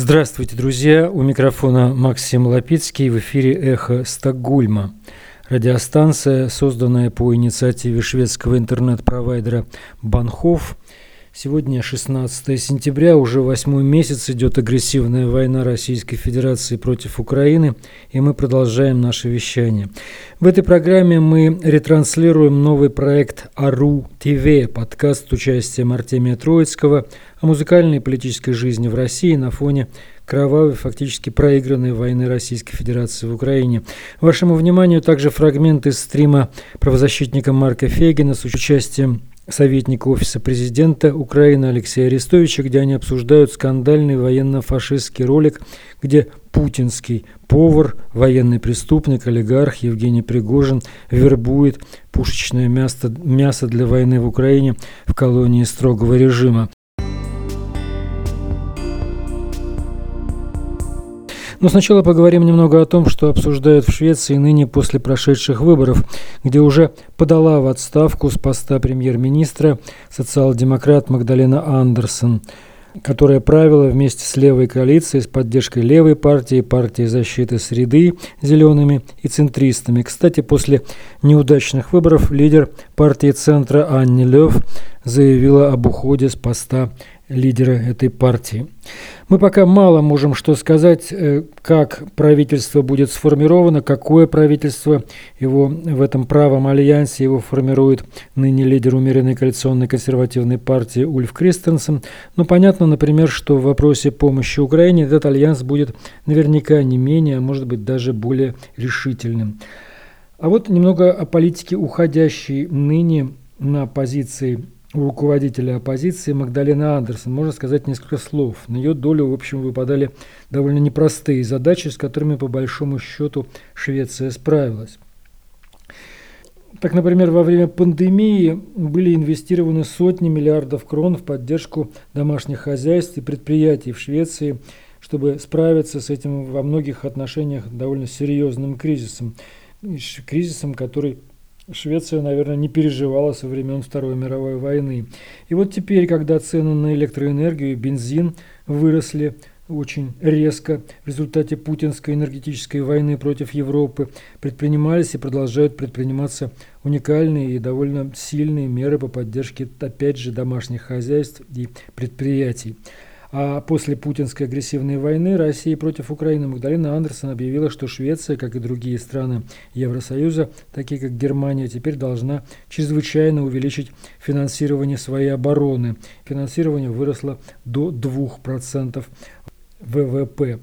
Здравствуйте, друзья! У микрофона Максим Лапицкий в эфире «Эхо Стокгольма». Радиостанция, созданная по инициативе шведского интернет-провайдера «Банхоф», Сегодня 16 сентября, уже восьмой месяц идет агрессивная война Российской Федерации против Украины, и мы продолжаем наше вещание. В этой программе мы ретранслируем новый проект «Ару ТВ», подкаст с участием Артемия Троицкого о музыкальной и политической жизни в России на фоне кровавой, фактически проигранной войны Российской Федерации в Украине. Вашему вниманию также фрагмент из стрима правозащитника Марка Фегина с участием советника Офиса президента Украины Алексея Арестовича, где они обсуждают скандальный военно-фашистский ролик, где путинский повар, военный преступник, олигарх Евгений Пригожин вербует пушечное мясо, мясо для войны в Украине в колонии строгого режима. Но сначала поговорим немного о том, что обсуждают в Швеции ныне после прошедших выборов, где уже подала в отставку с поста премьер-министра социал-демократ Магдалена Андерсон которая правила вместе с левой коалицией с поддержкой левой партии, партии защиты среды, зелеными и центристами. Кстати, после неудачных выборов лидер партии центра Анни Лев заявила об уходе с поста лидера этой партии. Мы пока мало можем что сказать, э, как правительство будет сформировано, какое правительство его в этом правом альянсе его формирует ныне лидер умеренной коалиционной консервативной партии Ульф Кристенсен. Но понятно, например, что в вопросе помощи Украине этот альянс будет наверняка не менее, а может быть даже более решительным. А вот немного о политике уходящей ныне на позиции руководителя оппозиции Магдалины Андерсон. Можно сказать несколько слов. На ее долю, в общем, выпадали довольно непростые задачи, с которыми, по большому счету, Швеция справилась. Так, например, во время пандемии были инвестированы сотни миллиардов крон в поддержку домашних хозяйств и предприятий в Швеции, чтобы справиться с этим во многих отношениях довольно серьезным кризисом. Кризисом, который Швеция, наверное, не переживала со времен Второй мировой войны. И вот теперь, когда цены на электроэнергию и бензин выросли очень резко в результате путинской энергетической войны против Европы, предпринимались и продолжают предприниматься уникальные и довольно сильные меры по поддержке, опять же, домашних хозяйств и предприятий. А после путинской агрессивной войны России против Украины Магдалина Андерсон объявила, что Швеция, как и другие страны Евросоюза, такие как Германия, теперь должна чрезвычайно увеличить финансирование своей обороны. Финансирование выросло до 2% ВВП.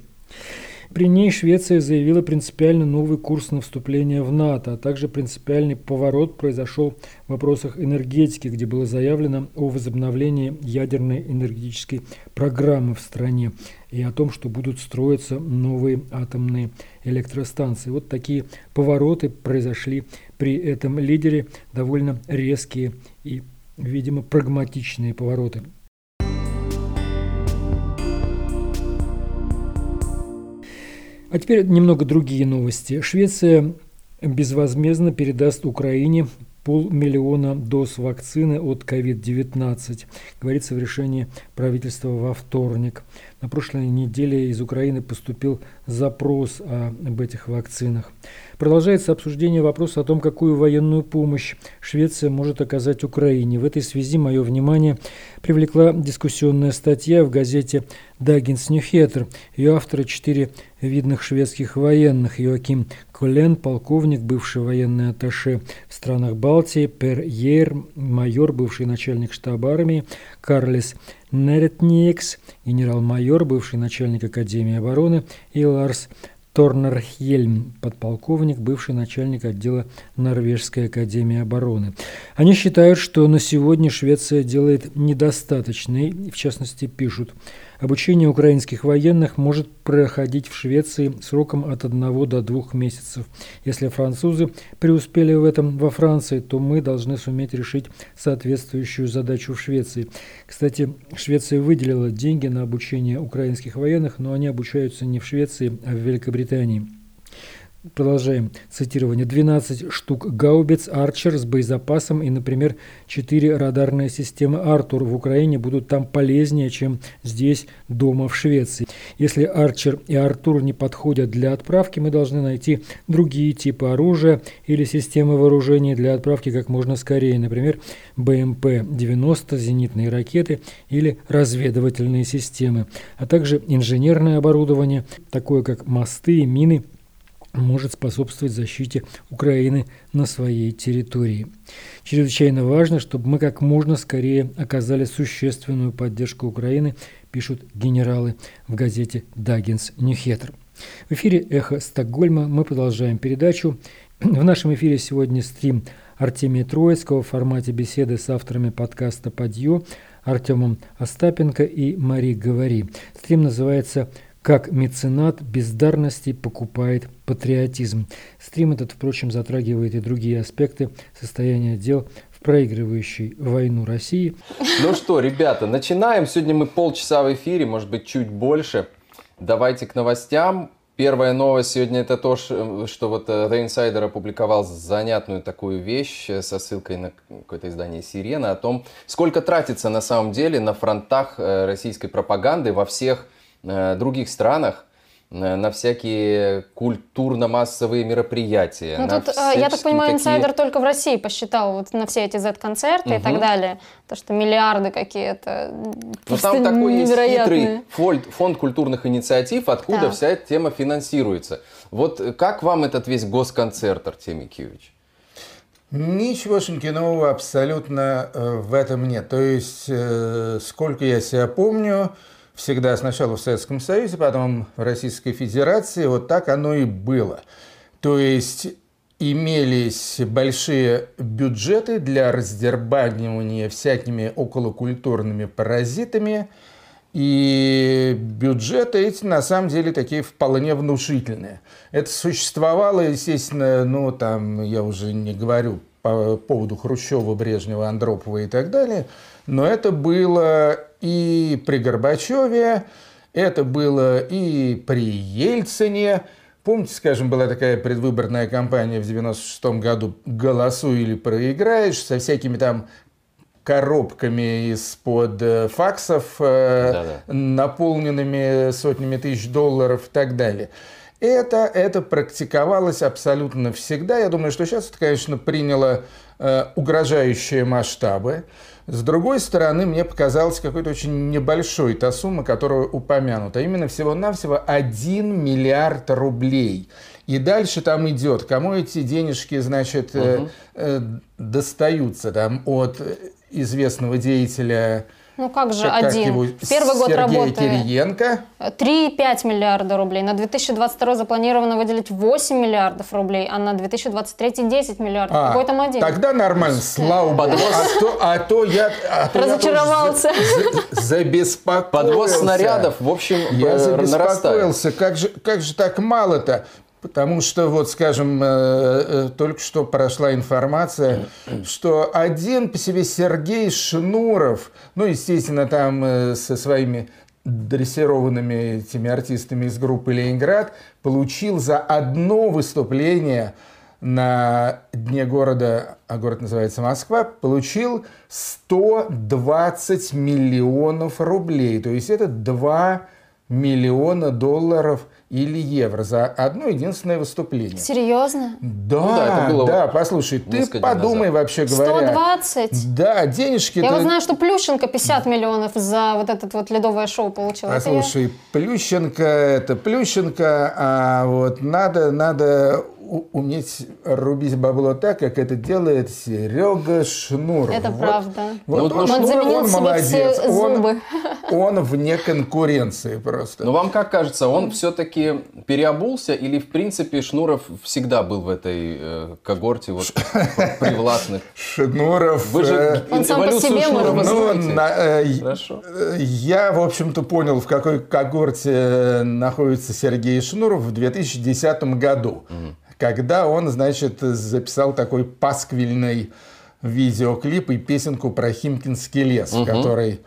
При ней Швеция заявила принципиально новый курс на вступление в НАТО, а также принципиальный поворот произошел в вопросах энергетики, где было заявлено о возобновлении ядерной энергетической программы в стране и о том, что будут строиться новые атомные электростанции. Вот такие повороты произошли при этом лидере, довольно резкие и, видимо, прагматичные повороты. А теперь немного другие новости. Швеция безвозмездно передаст Украине полмиллиона доз вакцины от COVID-19, говорится в решении правительства во вторник. На прошлой неделе из Украины поступил запрос об этих вакцинах. Продолжается обсуждение вопроса о том, какую военную помощь Швеция может оказать Украине. В этой связи мое внимание привлекла дискуссионная статья в газете «Даггинс Ньюхеттер». Ее авторы – четыре видных шведских военных. Йоаким Колен, полковник, бывший военный атташе в странах Балтии, Пер Йер, майор, бывший начальник штаба армии, Карлес Неретникс, генерал-майор, бывший начальник Академии обороны, и Ларс Торнер Хельм, подполковник, бывший начальник отдела Норвежской академии обороны. Они считают, что на сегодня Швеция делает недостаточно, и в частности пишут – Обучение украинских военных может проходить в Швеции сроком от одного до двух месяцев. Если французы преуспели в этом во Франции, то мы должны суметь решить соответствующую задачу в Швеции. Кстати, Швеция выделила деньги на обучение украинских военных, но они обучаются не в Швеции, а в Великобритании. Продолжаем цитирование, 12 штук гаубиц «Арчер» с боезапасом и, например, 4 радарные системы «Артур» в Украине будут там полезнее, чем здесь, дома в Швеции. Если «Арчер» и «Артур» не подходят для отправки, мы должны найти другие типы оружия или системы вооружения для отправки как можно скорее, например, БМП-90, зенитные ракеты или разведывательные системы, а также инженерное оборудование, такое как мосты, мины – может способствовать защите Украины на своей территории. Чрезвычайно важно, чтобы мы как можно скорее оказали существенную поддержку Украины, пишут генералы в газете «Даггинс Ньюхеттер». В эфире «Эхо Стокгольма» мы продолжаем передачу. В нашем эфире сегодня стрим Артемия Троицкого в формате беседы с авторами подкаста «Подъё» Артемом Остапенко и Мари Говори. Стрим называется как меценат бездарности покупает патриотизм. Стрим этот, впрочем, затрагивает и другие аспекты состояния дел в проигрывающей войну России. Ну что, ребята, начинаем. Сегодня мы полчаса в эфире, может быть, чуть больше. Давайте к новостям. Первая новость сегодня это то, что вот э, The Insider опубликовал занятную такую вещь э, со ссылкой на какое-то издание «Сирена» о том, сколько тратится на самом деле на фронтах э, российской пропаганды во всех других странах э, на всякие культурно-массовые мероприятия. Ну, тут, э, я так понимаю, такие... инсайдер только в России посчитал вот на все эти Z-концерты угу. и так далее. То, что миллиарды какие-то Ну, там такой есть хитрый фонд, фонд культурных инициатив, откуда да. вся эта тема финансируется. Вот как вам этот весь госконцерт, Артемий Киевич? Ничегошеньки нового абсолютно в этом нет. То есть, сколько я себя помню, всегда сначала в Советском Союзе, потом в Российской Федерации. Вот так оно и было. То есть имелись большие бюджеты для раздербанивания всякими околокультурными паразитами, и бюджеты эти на самом деле такие вполне внушительные. Это существовало, естественно, ну там я уже не говорю по поводу Хрущева, Брежнева, Андропова и так далее, но это было и при Горбачеве, это было и при Ельцине. Помните, скажем, была такая предвыборная кампания в 96 году «Голосуй или проиграешь» со всякими там коробками из-под э, факсов, э, Да-да. наполненными сотнями тысяч долларов и так далее. Это, это практиковалось абсолютно всегда. Я думаю, что сейчас это, конечно, приняло угрожающие масштабы. С другой стороны, мне показалась какой-то очень небольшой та сумма, которая упомянута. Именно всего-навсего 1 миллиард рублей. И дальше там идет, кому эти денежки, значит, угу. э, э, достаются там от известного деятеля ну как же как один? Его, Первый год Сергей работы. Кириенко. 3,5 миллиарда рублей. На 2022 запланировано выделить 8 миллиардов рублей, а на 2023 10 миллиардов. А, Какой там один? Тогда нормально, слава богу. А то, а то я... А то Разочаровался. Я забеспокоился. Подвоз снарядов, в общем, Я э, забеспокоился. Как же, как же так мало-то? Потому что, вот, скажем, э, э, только что прошла информация, что один по себе Сергей Шнуров, ну, естественно, там э, со своими дрессированными этими артистами из группы «Ленинград», получил за одно выступление на дне города, а город называется Москва, получил 120 миллионов рублей. То есть это 2 миллиона долларов или евро за одно единственное выступление. Серьезно? Да, ну, да, это было да, послушай, ты подумай назад. вообще говоря. 120? Да, денежки... Я вот знаю, что Плющенко 50 миллионов за вот этот вот ледовое шоу получил. Послушай, я... Плющенко это Плющенко, а вот надо, надо уметь рубить бабло так, как это делает Серега Шнур. Это вот, правда. Вот ну, он, он, заменил он себе молодец. все зубы. Он, он вне конкуренции просто. Но вам как кажется, он все-таки переобулся или в принципе Шнуров всегда был в этой э, когорте вот привластных? Шнуров... Вы же э, он сам по себе Шнурова ну, на, э, Хорошо. Я, в общем-то, понял, в какой когорте находится Сергей Шнуров в 2010 году. Угу когда он, значит, записал такой пасквильный видеоклип и песенку про Химкинский лес, угу. который,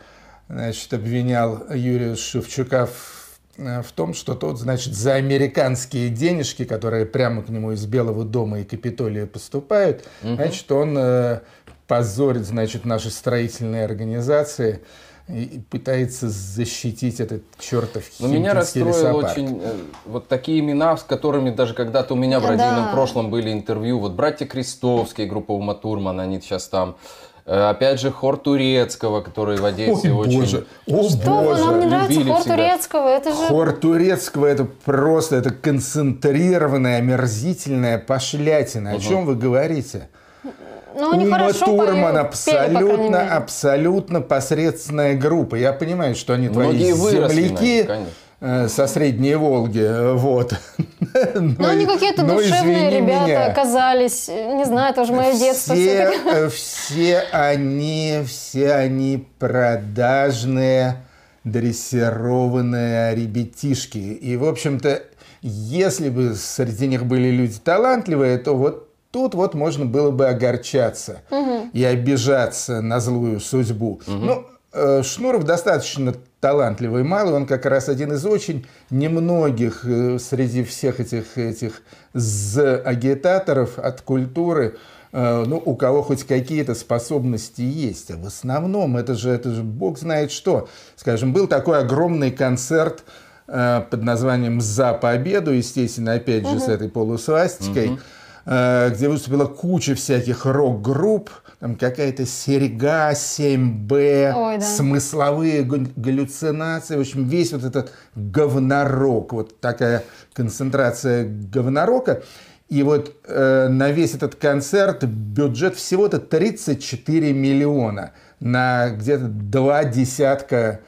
значит, обвинял Юрия Шевчука в э, в том, что тот, значит, за американские денежки, которые прямо к нему из Белого дома и Капитолия поступают, угу. значит, он э, позорит, значит, наши строительные организации и пытается защитить этот чертов Но меня расстроило лесопарк. очень э, вот такие имена, с которыми даже когда-то у меня в родильном да. прошлом были интервью. Вот братья Крестовские, группа Ума Турман, они сейчас там. Э, опять же, хор Турецкого, который в Одессе Ой, очень... Боже. О, Что боже. Вы, нам не нравится хор всегда. Турецкого? Это же... Хор Турецкого это просто это концентрированная, омерзительная пошлятина. Угу. О чем вы говорите? Ну, они Ума Турман пою, абсолютно, пели, абсолютно посредственная группа. Я понимаю, что они Многие твои земляки. Конечно со Средней Волги, э, вот. Но, но они какие-то душевные ребята меня. оказались, не знаю, это уже мое детство. Все, э, все они, все они продажные, дрессированные ребятишки. И, в общем-то, если бы среди них были люди талантливые, то вот тут вот можно было бы огорчаться угу. и обижаться на злую судьбу. Угу. Ну, Шнуров достаточно талантливый малый, он как раз один из очень немногих э, среди всех этих, этих агитаторов от культуры, э, ну, у кого хоть какие-то способности есть. А в основном это же, это же бог знает что. Скажем, был такой огромный концерт э, под названием «За победу», естественно, опять же, угу. с этой полусвастикой, угу. где выступила куча всяких рок-групп, там какая-то серьга 7Б, Ой, да. смысловые галлюцинации, в общем, весь вот этот говнорок, вот такая концентрация говнорока. И вот э, на весь этот концерт бюджет всего-то 34 миллиона на где-то два десятка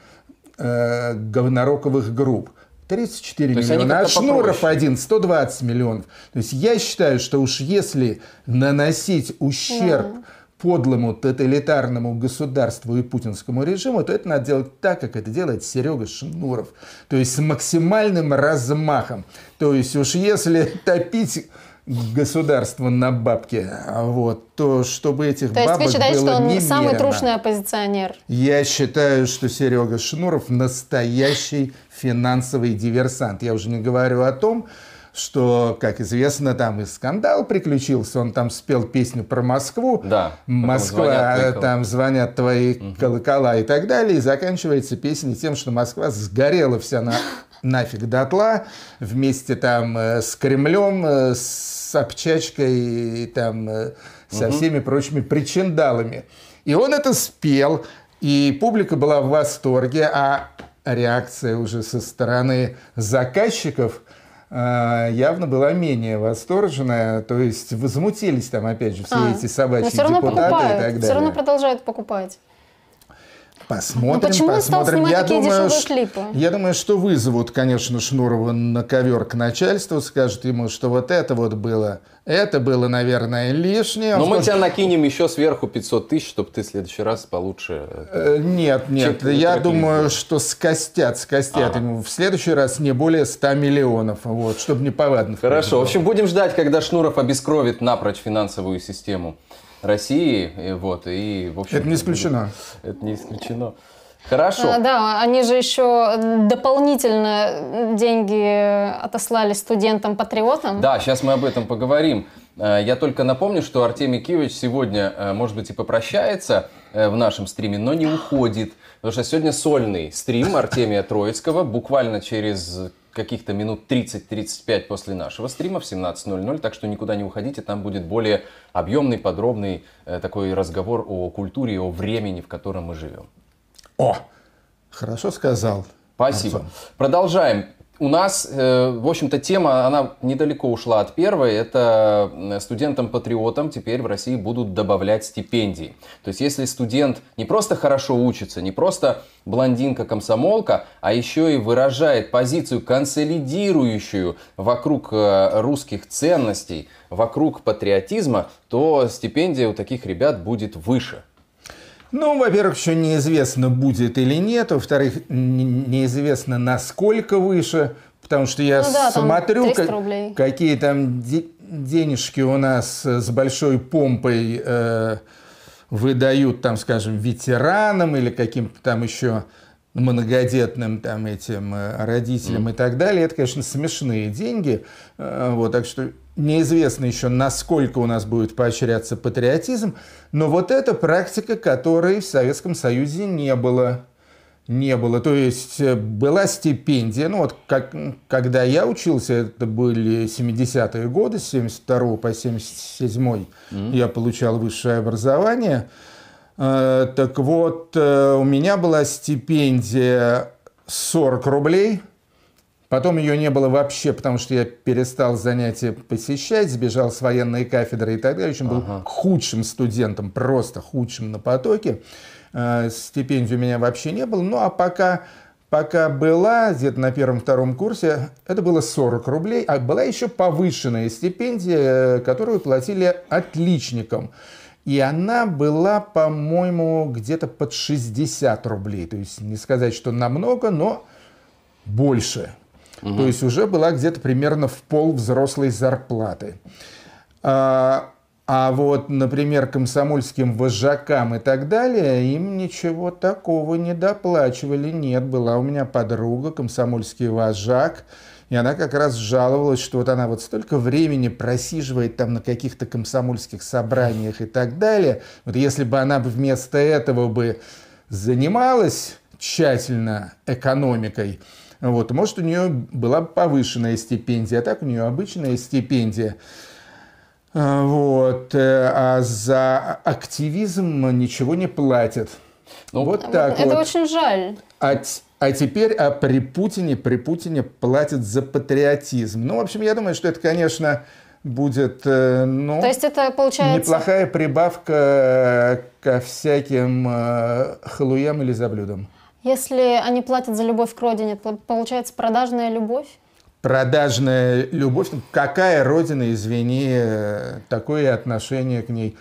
э, говнороковых групп. 34 То миллиона, а Шнуров один 120 миллионов. То есть я считаю, что уж если наносить ущерб да подлому тоталитарному государству и путинскому режиму, то это надо делать так, как это делает Серега Шнуров. То есть с максимальным размахом. То есть уж если топить государство на бабки, вот, то чтобы этих то бабок есть вы считаете, было что он немерено. самый трушный оппозиционер? Я считаю, что Серега Шнуров настоящий финансовый диверсант. Я уже не говорю о том, что, как известно, там и скандал приключился. Он там спел песню про Москву. Да. Москва, звонят там звонят твои угу. колокола и так далее. И заканчивается песня тем, что Москва сгорела вся на нафиг дотла вместе там э, с Кремлем, э, с Собчачкой и там э, со угу. всеми прочими причиндалами. И он это спел, и публика была в восторге, а реакция уже со стороны заказчиков – явно была менее восторженная, то есть возмутились там опять же все а, эти собачьи все равно депутаты покупают, и так далее. Все равно продолжают покупать. Посмотрим, Но почему посмотрим. Я думаю, клипы? я думаю, что вызовут, конечно, Шнурова на ковер к начальству, скажут ему, что вот это вот было, это было, наверное, лишнее. Но мы тебя накинем еще сверху 500 тысяч, чтобы ты в следующий раз получше... Э, нет, нет, я думаю, что скостят, скостят ему в следующий раз не более 100 миллионов, вот, чтобы не повадно. Хорошо, в общем, будем ждать, когда Шнуров обескровит напрочь финансовую систему. России, и, вот, и, в общем... Это не исключено. Это не исключено. Хорошо. А, да, они же еще дополнительно деньги отослали студентам-патриотам. Да, сейчас мы об этом поговорим. Э, я только напомню, что Артемий Киевич сегодня, э, может быть, и попрощается э, в нашем стриме, но не уходит. Потому что сегодня сольный стрим Артемия Троицкого. Буквально через каких-то минут 30-35 после нашего стрима в 17.00, так что никуда не уходите, там будет более объемный, подробный э, такой разговор о культуре о времени, в котором мы живем. О, хорошо сказал. Спасибо. Антон. Продолжаем. У нас, э, в общем-то, тема, она недалеко ушла от первой. Это студентам-патриотам теперь в России будут добавлять стипендии. То есть, если студент не просто хорошо учится, не просто блондинка-комсомолка, а еще и выражает позицию консолидирующую вокруг э, русских ценностей, вокруг патриотизма, то стипендия у таких ребят будет выше. Ну, во-первых, еще неизвестно, будет или нет. Во-вторых, неизвестно, насколько выше. Потому что я ну да, смотрю, как, какие там денежки у нас с большой помпой э, выдают, там, скажем, ветеранам или каким-то там еще многодетным там этим э, родителям mm. и так далее. Это, конечно, смешные деньги. Э, вот, так что неизвестно еще, насколько у нас будет поощряться патриотизм. Но вот это практика, которой в Советском Союзе не было. Не было. То есть э, была стипендия. Ну вот как, когда я учился, это были 70-е годы, с 72 по 77 mm. я получал высшее образование. Э, так вот, э, у меня была стипендия 40 рублей. Потом ее не было вообще, потому что я перестал занятия посещать, сбежал с военной кафедры и так далее. В общем, был ага. худшим студентом, просто худшим на потоке. Э, стипендии у меня вообще не было. Ну, а пока, пока была, где-то на первом-втором курсе, это было 40 рублей. А была еще повышенная стипендия, которую платили отличникам. И она была, по-моему, где-то под 60 рублей. То есть не сказать, что намного, но больше. Угу. То есть уже была где-то примерно в пол взрослой зарплаты. А, а вот, например, комсомольским вожакам и так далее, им ничего такого не доплачивали. Нет, была у меня подруга, комсомольский вожак, и она как раз жаловалась, что вот она вот столько времени просиживает там на каких-то комсомольских собраниях и так далее. Вот если бы она вместо этого бы занималась тщательно экономикой, вот, может, у нее была повышенная стипендия, а так у нее обычная стипендия. А, вот, э, а за активизм ничего не платят. Ну, вот так это вот. очень жаль. А, а теперь а при Путине, при Путине платят за патриотизм. Ну, в общем, я думаю, что это, конечно, будет э, ну, То есть это получается... неплохая прибавка ко всяким э, халуям или заблюдам. Если они платят за любовь к родине, получается продажная любовь? Продажная любовь. Какая родина, извини, э, такое отношение к ней?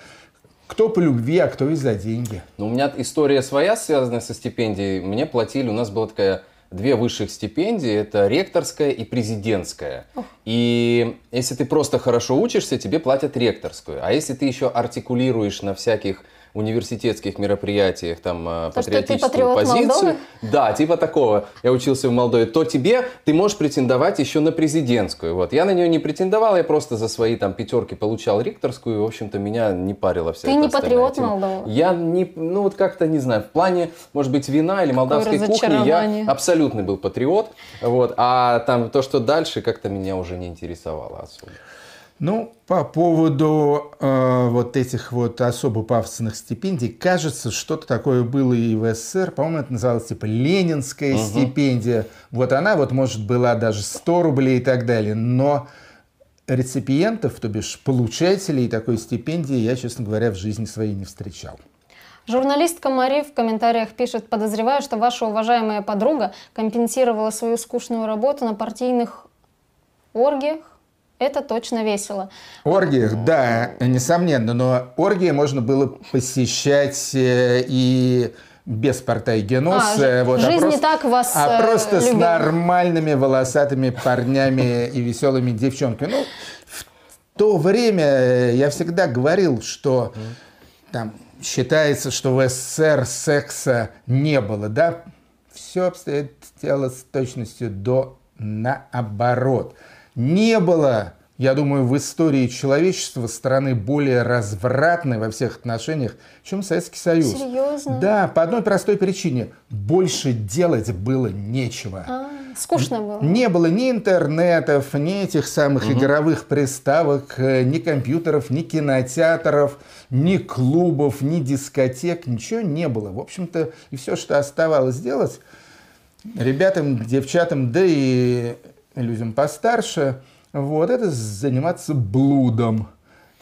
Кто по любви, а кто из-за деньги. Ну, у меня история своя, связанная со стипендией. Мне платили, у нас была такая две высших стипендии, это ректорская и президентская. И если ты просто хорошо учишься, тебе платят ректорскую. А если ты еще артикулируешь на всяких университетских мероприятиях там э, то, патриотическую позицию. Молдовы? Да, типа такого. Я учился в Молдове. То тебе ты можешь претендовать еще на президентскую. Вот. Я на нее не претендовал, я просто за свои там пятерки получал ректорскую, и, в общем-то, меня не парило вся Ты не патриот Молдовы? Я не, ну вот как-то, не знаю, в плане, может быть, вина или молдавской кухни я абсолютный был патриот. Вот. А там то, что дальше, как-то меня уже не интересовало особо. Ну, по поводу э, вот этих вот особо пафосных стипендий, кажется, что-то такое было и в СССР, по-моему, это называлось типа Ленинская угу. стипендия. Вот она вот, может, была даже 100 рублей и так далее, но реципиентов, то бишь получателей такой стипендии я, честно говоря, в жизни своей не встречал. Журналистка Мари в комментариях пишет, подозреваю, что ваша уважаемая подруга компенсировала свою скучную работу на партийных оргиях, это точно весело. Оргиях, да, несомненно, но оргии можно было посещать э, и без портай геноса. А, вот, жизнь а просто, не так вас А э, просто любила. с нормальными волосатыми парнями и веселыми девчонками. Ну, в то время я всегда говорил, что там считается, что в СССР секса не было, да? Все обстоит дело с точностью до наоборот не было, я думаю, в истории человечества страны более развратной во всех отношениях, чем Советский Союз. Серьезно? Да, по одной простой причине. Больше делать было нечего. А, скучно было. Не было ни интернетов, ни этих самых угу. игровых приставок, э, ни компьютеров, ни кинотеатров, ни клубов, ни дискотек, ничего не было. В общем-то, и все, что оставалось делать, ребятам, девчатам, да и людям постарше, вот, это заниматься блудом.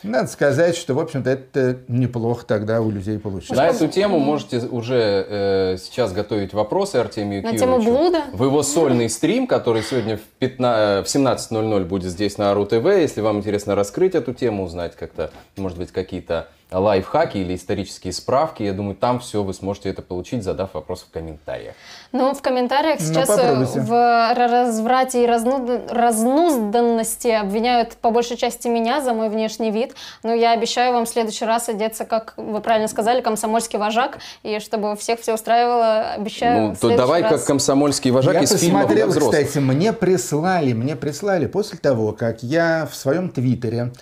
Надо сказать, что, в общем-то, это неплохо тогда у людей получилось. На эту тему можете уже э, сейчас готовить вопросы Артемию На тему блуда? В его сольный стрим, который сегодня в, 15, в 17.00 будет здесь на АРУ ТВ. Если вам интересно раскрыть эту тему, узнать как-то, может быть, какие-то лайфхаки или исторические справки. Я думаю, там все вы сможете это получить, задав вопрос в комментариях. Ну, в комментариях Ну, сейчас попробуйте. в разврате и разну- разнузданности обвиняют по большей части меня за мой внешний вид. Но я обещаю вам в следующий раз одеться, как вы правильно сказали, комсомольский вожак. И чтобы всех все устраивало, обещаю Ну, то давай раз. как комсомольский вожак я из фильмов для взрослых. кстати, мне прислали, мне прислали после того, как я в своем твиттере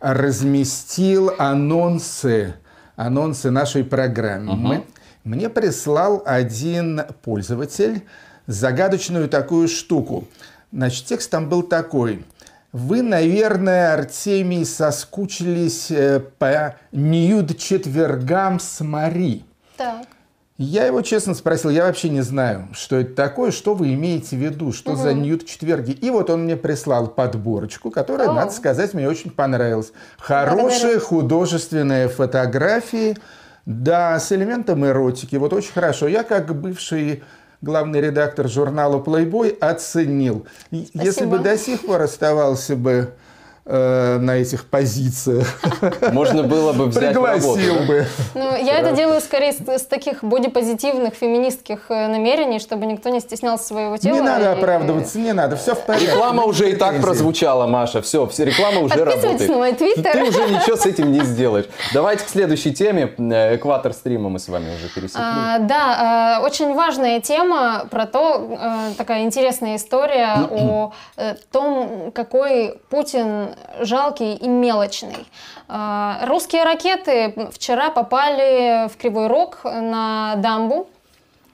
разместил анонсы, анонсы нашей программы. Мы- Мне прислал один пользователь загадочную такую штуку. Значит, текст там был такой. Вы, наверное, Артемий, соскучились э, по ньюд-четвергам с Мари. Так. Я его честно спросил, я вообще не знаю, что это такое, что вы имеете в виду, что за ньют-четверги. И вот он мне прислал подборочку, которая, О. надо сказать, мне очень понравилась. Хорошие художественные фотографии, да, с элементом эротики. Вот очень хорошо. Я, как бывший главный редактор журнала Playboy, оценил. И Если бы Спасибо. до сих пор оставался бы э, на этих позициях, Можно было бы взять пригласил бы. Ну, я это делаю скорее с, с таких бодипозитивных феминистских э, намерений, чтобы никто не стеснялся своего тела. Не надо и- оправдываться, не надо, все в порядке. Реклама уже и так прозвучала, Маша. Все, все реклама уже работает. на мой твиттер. Ты уже ничего с этим не сделаешь. Давайте к следующей теме. Э, Экватор стрима мы с вами уже пересекли. А, да, э, очень важная тема про то, такая интересная история о э, том, какой Путин жалкий и мелочный. А, Русские ракеты вчера попали в Кривой Рог на дамбу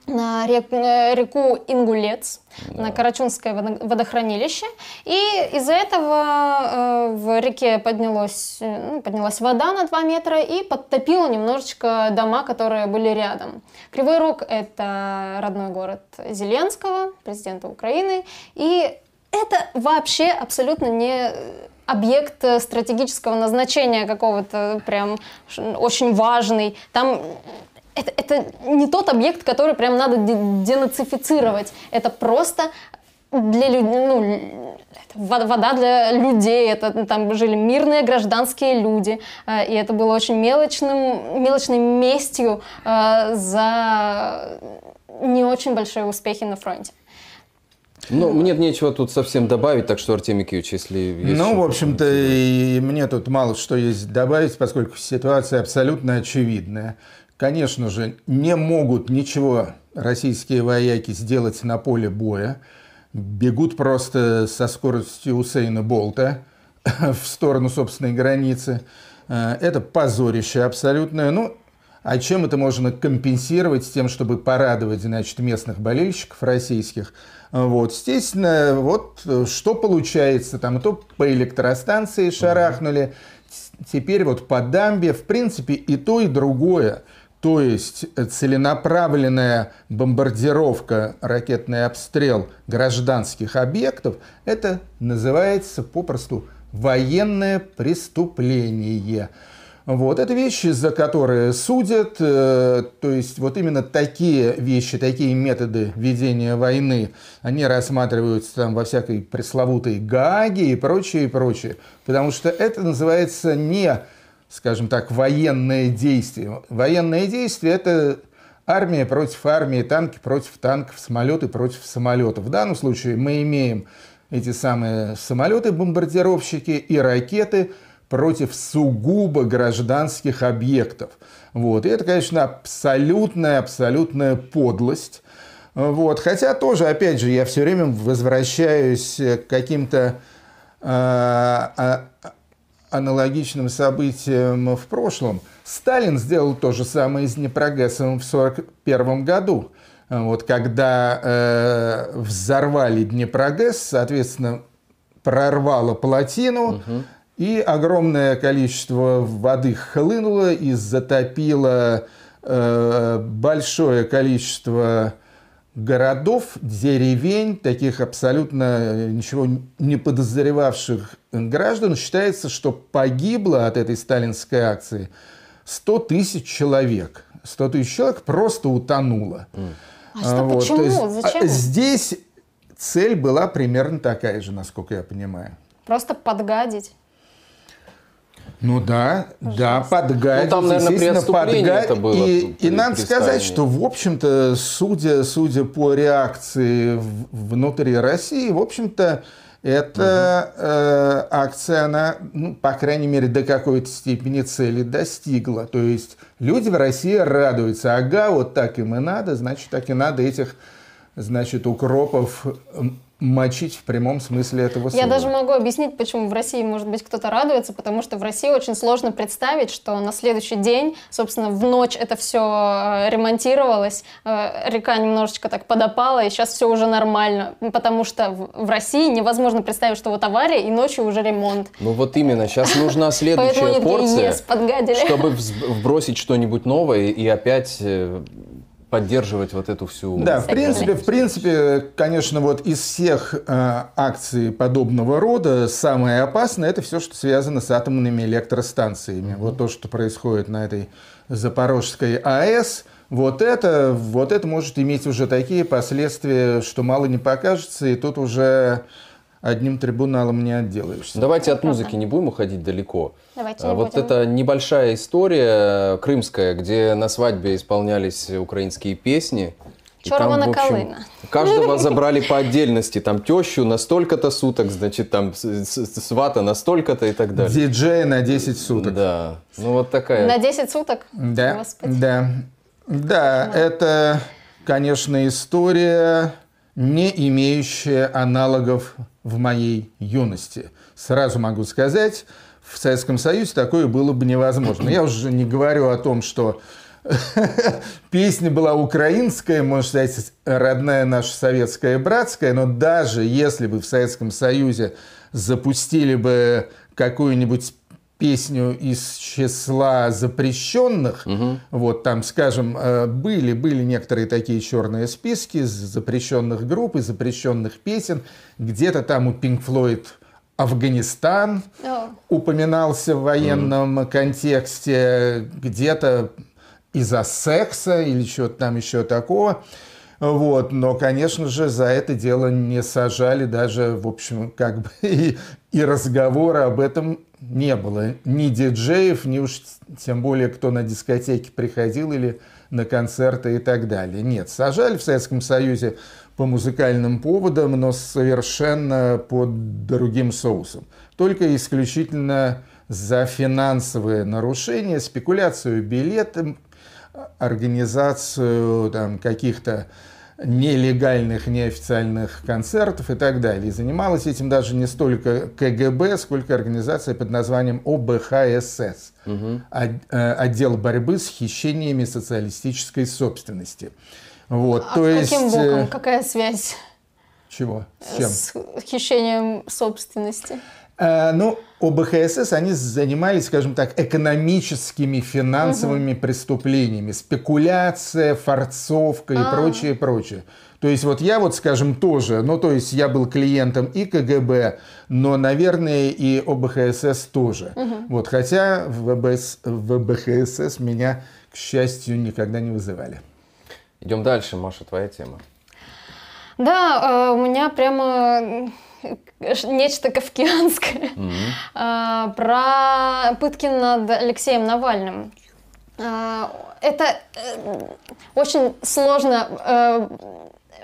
на э, реку Ингулец, на Карачунское водо- водохранилище. И из-за этого э, в реке поднялось, э, ну, поднялась вода на 2 метра и подтопила немножечко дома, которые были рядом. Кривой Рог – это родной город Зеленского, президента Украины. И это вообще абсолютно не объект э, стратегического назначения какого-то прям очень важный. Там это, это не тот объект, который прям надо де- денацифицировать. Это просто для людей, ну, вода для людей, это там жили мирные гражданские люди, э, и это было очень мелочным, мелочной местью э, за не очень большие успехи на фронте. Ну, мне нечего тут совсем добавить, так что, Артемий Киевич, если есть... Ну, в общем-то, и мне тут мало что есть добавить, поскольку ситуация абсолютно очевидная. Конечно же, не могут ничего российские вояки сделать на поле боя. Бегут просто со скоростью Усейна Болта в сторону собственной границы. Э, Это позорище абсолютное. Ну, а чем это можно компенсировать с тем, чтобы порадовать, значит, местных болельщиков российских? Вот, естественно, вот что получается, там то по электростанции шарахнули, теперь вот по дамбе, в принципе, и то, и другое. То есть э, целенаправленная бомбардировка, ракетный обстрел гражданских объектов, это называется попросту военное преступление. Вот, это вещи, за которые судят, э, то есть вот именно такие вещи, такие методы ведения войны, они рассматриваются там во всякой пресловутой Гааге и прочее, и прочее. Потому что это называется не, скажем так, военное действие. Военное действие – это армия против армии, танки против танков, самолеты против самолетов. В данном случае мы имеем эти самые самолеты-бомбардировщики и ракеты против сугубо гражданских объектов. Вот. И это, конечно, абсолютная, абсолютная подлость. Вот. Хотя тоже, опять же, я все время возвращаюсь к каким-то э, аналогичным событиям в прошлом. Сталин сделал то же самое с Днепрогэсом в 1941 году. Вот, когда э, взорвали Днепрогэс, соответственно, прорвало плотину, и огромное количество воды хлынуло и затопило э, большое количество городов, деревень, таких абсолютно ничего не подозревавших граждан. Считается, что погибло от этой сталинской акции 100 тысяч человек. 100 тысяч человек просто утонуло. А что, Вот, почему? есть, Зачем? а, Здесь цель была примерно такая же, насколько я понимаю. Просто подгадить. Ну да, да, подгадить. Ну, там, наверное, при отступлении это было И, и надо сказать, что, в общем-то, судя, судя по реакции внутри России, в общем-то, эта э, акция, она, ну, по крайней мере, до какой-то степени цели достигла. То есть люди в России радуются. Ага, вот так им и надо, значит, так и надо этих, значит, укропов мочить в прямом смысле этого слова. Я даже могу объяснить, почему в России, может быть, кто-то радуется, потому что в России очень сложно представить, что на следующий день, собственно, в ночь это все ремонтировалось, э, река немножечко так подопала, и сейчас все уже нормально, потому что в России невозможно представить, что вот авария, и ночью уже ремонт. Ну вот именно, сейчас нужна следующая порция, «Ес, подгадили. чтобы вбросить что-нибудь новое и опять э, поддерживать вот эту всю... Да, в принципе, в принципе, конечно, вот из всех э, акций подобного рода самое опасное это все, что связано с атомными электростанциями. Вот то, что происходит на этой Запорожской АЭС, вот это, вот это может иметь уже такие последствия, что мало не покажется, и тут уже одним трибуналом не отделаешься. Давайте от музыки не будем уходить далеко. Давайте А, не вот будем. это небольшая история крымская, где на свадьбе исполнялись украинские песни. Чорова там, общем, Колына. Каждого забрали по отдельности. Там тещу на столько-то суток, значит, там свата на столько-то и так далее. Диджея на 10 суток. Да, ну вот такая. На 10 суток? Да, Господи. да, да, это, конечно, история, не имеющая аналогов в моей юности. Сразу могу сказать, в Советском Союзе такое было бы невозможно. Я уже не говорю о том, что песня была украинская, можно сказать, родная наша советская братская, но даже если бы в Советском Союзе запустили бы какую-нибудь песню из числа запрещенных, вот там, скажем, э, были, были некоторые такие черные списки запрещенных групп и запрещенных песен, где-то там у Pink Floyd Афганистан О. упоминался в военном контексте, где-то из-за секса или чего-то там еще такого. Вот, но, конечно же, за это дело не сажали даже, в общем, как бы и, и разговора об этом не было. Ни диджеев, ни уж тем более, кто на дискотеки приходил или на концерты и так далее. Нет, сажали в Советском Союзе по музыкальным поводам, но совершенно под другим соусом. Только исключительно за финансовые нарушения, спекуляцию билетом, организацию там, каких-то нелегальных, неофициальных концертов и так далее. И занималась этим даже не столько КГБ, сколько организация под названием ОБХСС. Э, Отдел борьбы с хищениями социалистической собственности. Вот, А то каким есть... боком? э, Какая связь Чего? С чем? с хищением собственности? Э, Ну, ОБХСС, они занимались, скажем так, экономическими, финансовыми преступлениями, спекуляция, форцовка и А. прочее, прочее. То есть вот я вот, скажем, тоже, ну то есть я был клиентом и КГБ, но, наверное, и ОБХСС тоже. Вот, хотя в, ВБС в ОБХСС меня, к счастью, никогда не вызывали. Идем дальше, Маша, твоя тема. Да, э, у меня прямо нечто кавкианское э, про пытки над Алексеем Навальным. Э, Это э, очень сложно э,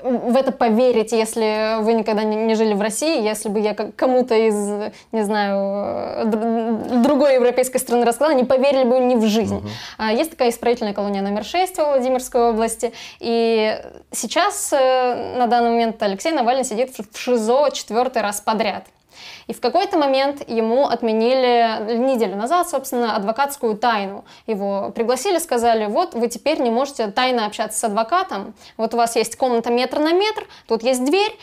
в это поверить, если вы никогда не не жили в России, если бы я кому-то из, не знаю, э, др- другой европейской страны рассказала, не поверили бы ни в жизнь. А, Есть такая исправительная колония номер 6 в Владимирской области, и сейчас э, на данный момент Алексей Навальный сидит в ШИЗО четвертый раз подряд. И в какой-то момент ему отменили неделю назад, собственно, адвокатскую тайну. Его пригласили, сказали, вот вы теперь не можете тайно общаться с адвокатом. Вот у вас есть комната метр на метр, тут есть дверь,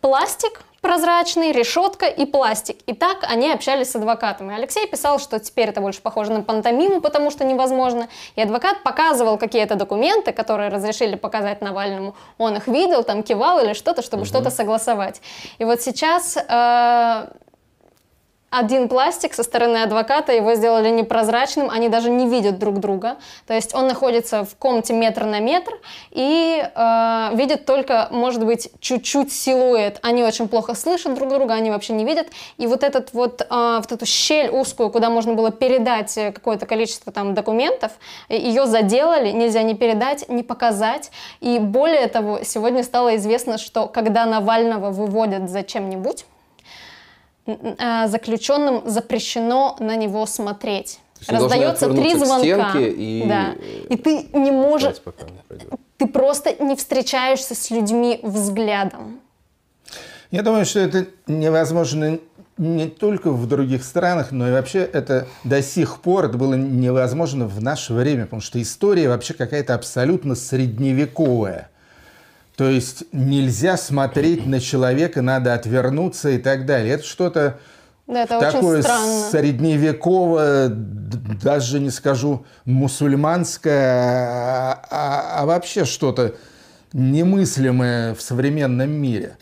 пластик прозрачный, решетка и пластик. И так они общались с адвокатом. И Алексей писал, что теперь это больше похоже на пантомиму, потому что невозможно. И адвокат показывал какие-то документы, которые разрешили показать Навальному. Он их видел, там кивал или что-то, чтобы что-то согласовать. И вот сейчас э, один пластик со стороны адвоката, его сделали непрозрачным, они даже не видят друг друга. То есть он находится в комнате метр на метр и э, видит только, может быть, чуть-чуть силуэт. Они очень плохо слышат друг друга, они вообще не видят. И вот, этот вот, э, вот эту щель узкую, куда можно было передать какое-то количество там документов, ее заделали, нельзя не передать, не показать. И более того, сегодня стало известно, что когда Навального выводят за чем-нибудь, а, заключенным запрещено на него смотреть. Раздается три звонка. И... Да. и ты не можешь. Ты просто не встречаешься с людьми взглядом. Я думаю, что это невозможно не только в других странах, но и вообще это до сих пор это было невозможно в наше время, потому что история вообще какая-то абсолютно средневековая. То есть нельзя смотреть на человека, надо отвернуться и так далее. Это что-то да, это такое средневековое, даже не скажу мусульманское, а, а, а вообще что-то немыслимое в современном мире.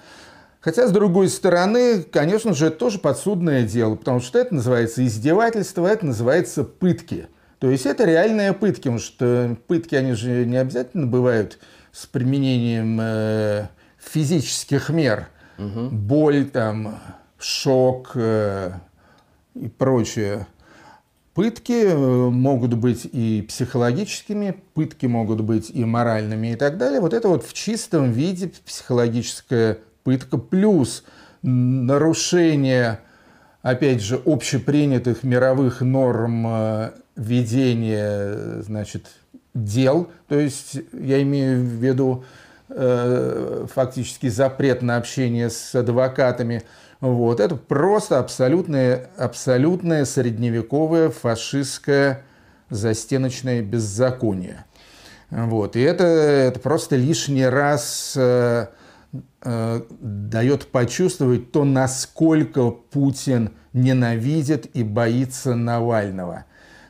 Хотя, с другой стороны, конечно же, это тоже подсудное дело, потому что это называется издевательство, это называется пытки. То есть это реальные пытки, потому что пытки, они же не обязательно бывают с применением э, физических мер, угу. боль, там, шок э, и прочее. Пытки э, могут быть и психологическими, пытки могут быть и моральными и так далее. Вот это вот в чистом виде психологическая пытка плюс нарушение, опять же, общепринятых мировых норм э, ведения, значит, дел, то есть я имею в виду э, фактически запрет на общение с адвокатами. Вот. Это просто абсолютное, абсолютное средневековое фашистское застеночное беззаконие. Вот. И это, это просто лишний раз э, э, дает почувствовать то, насколько Путин ненавидит и боится Навального.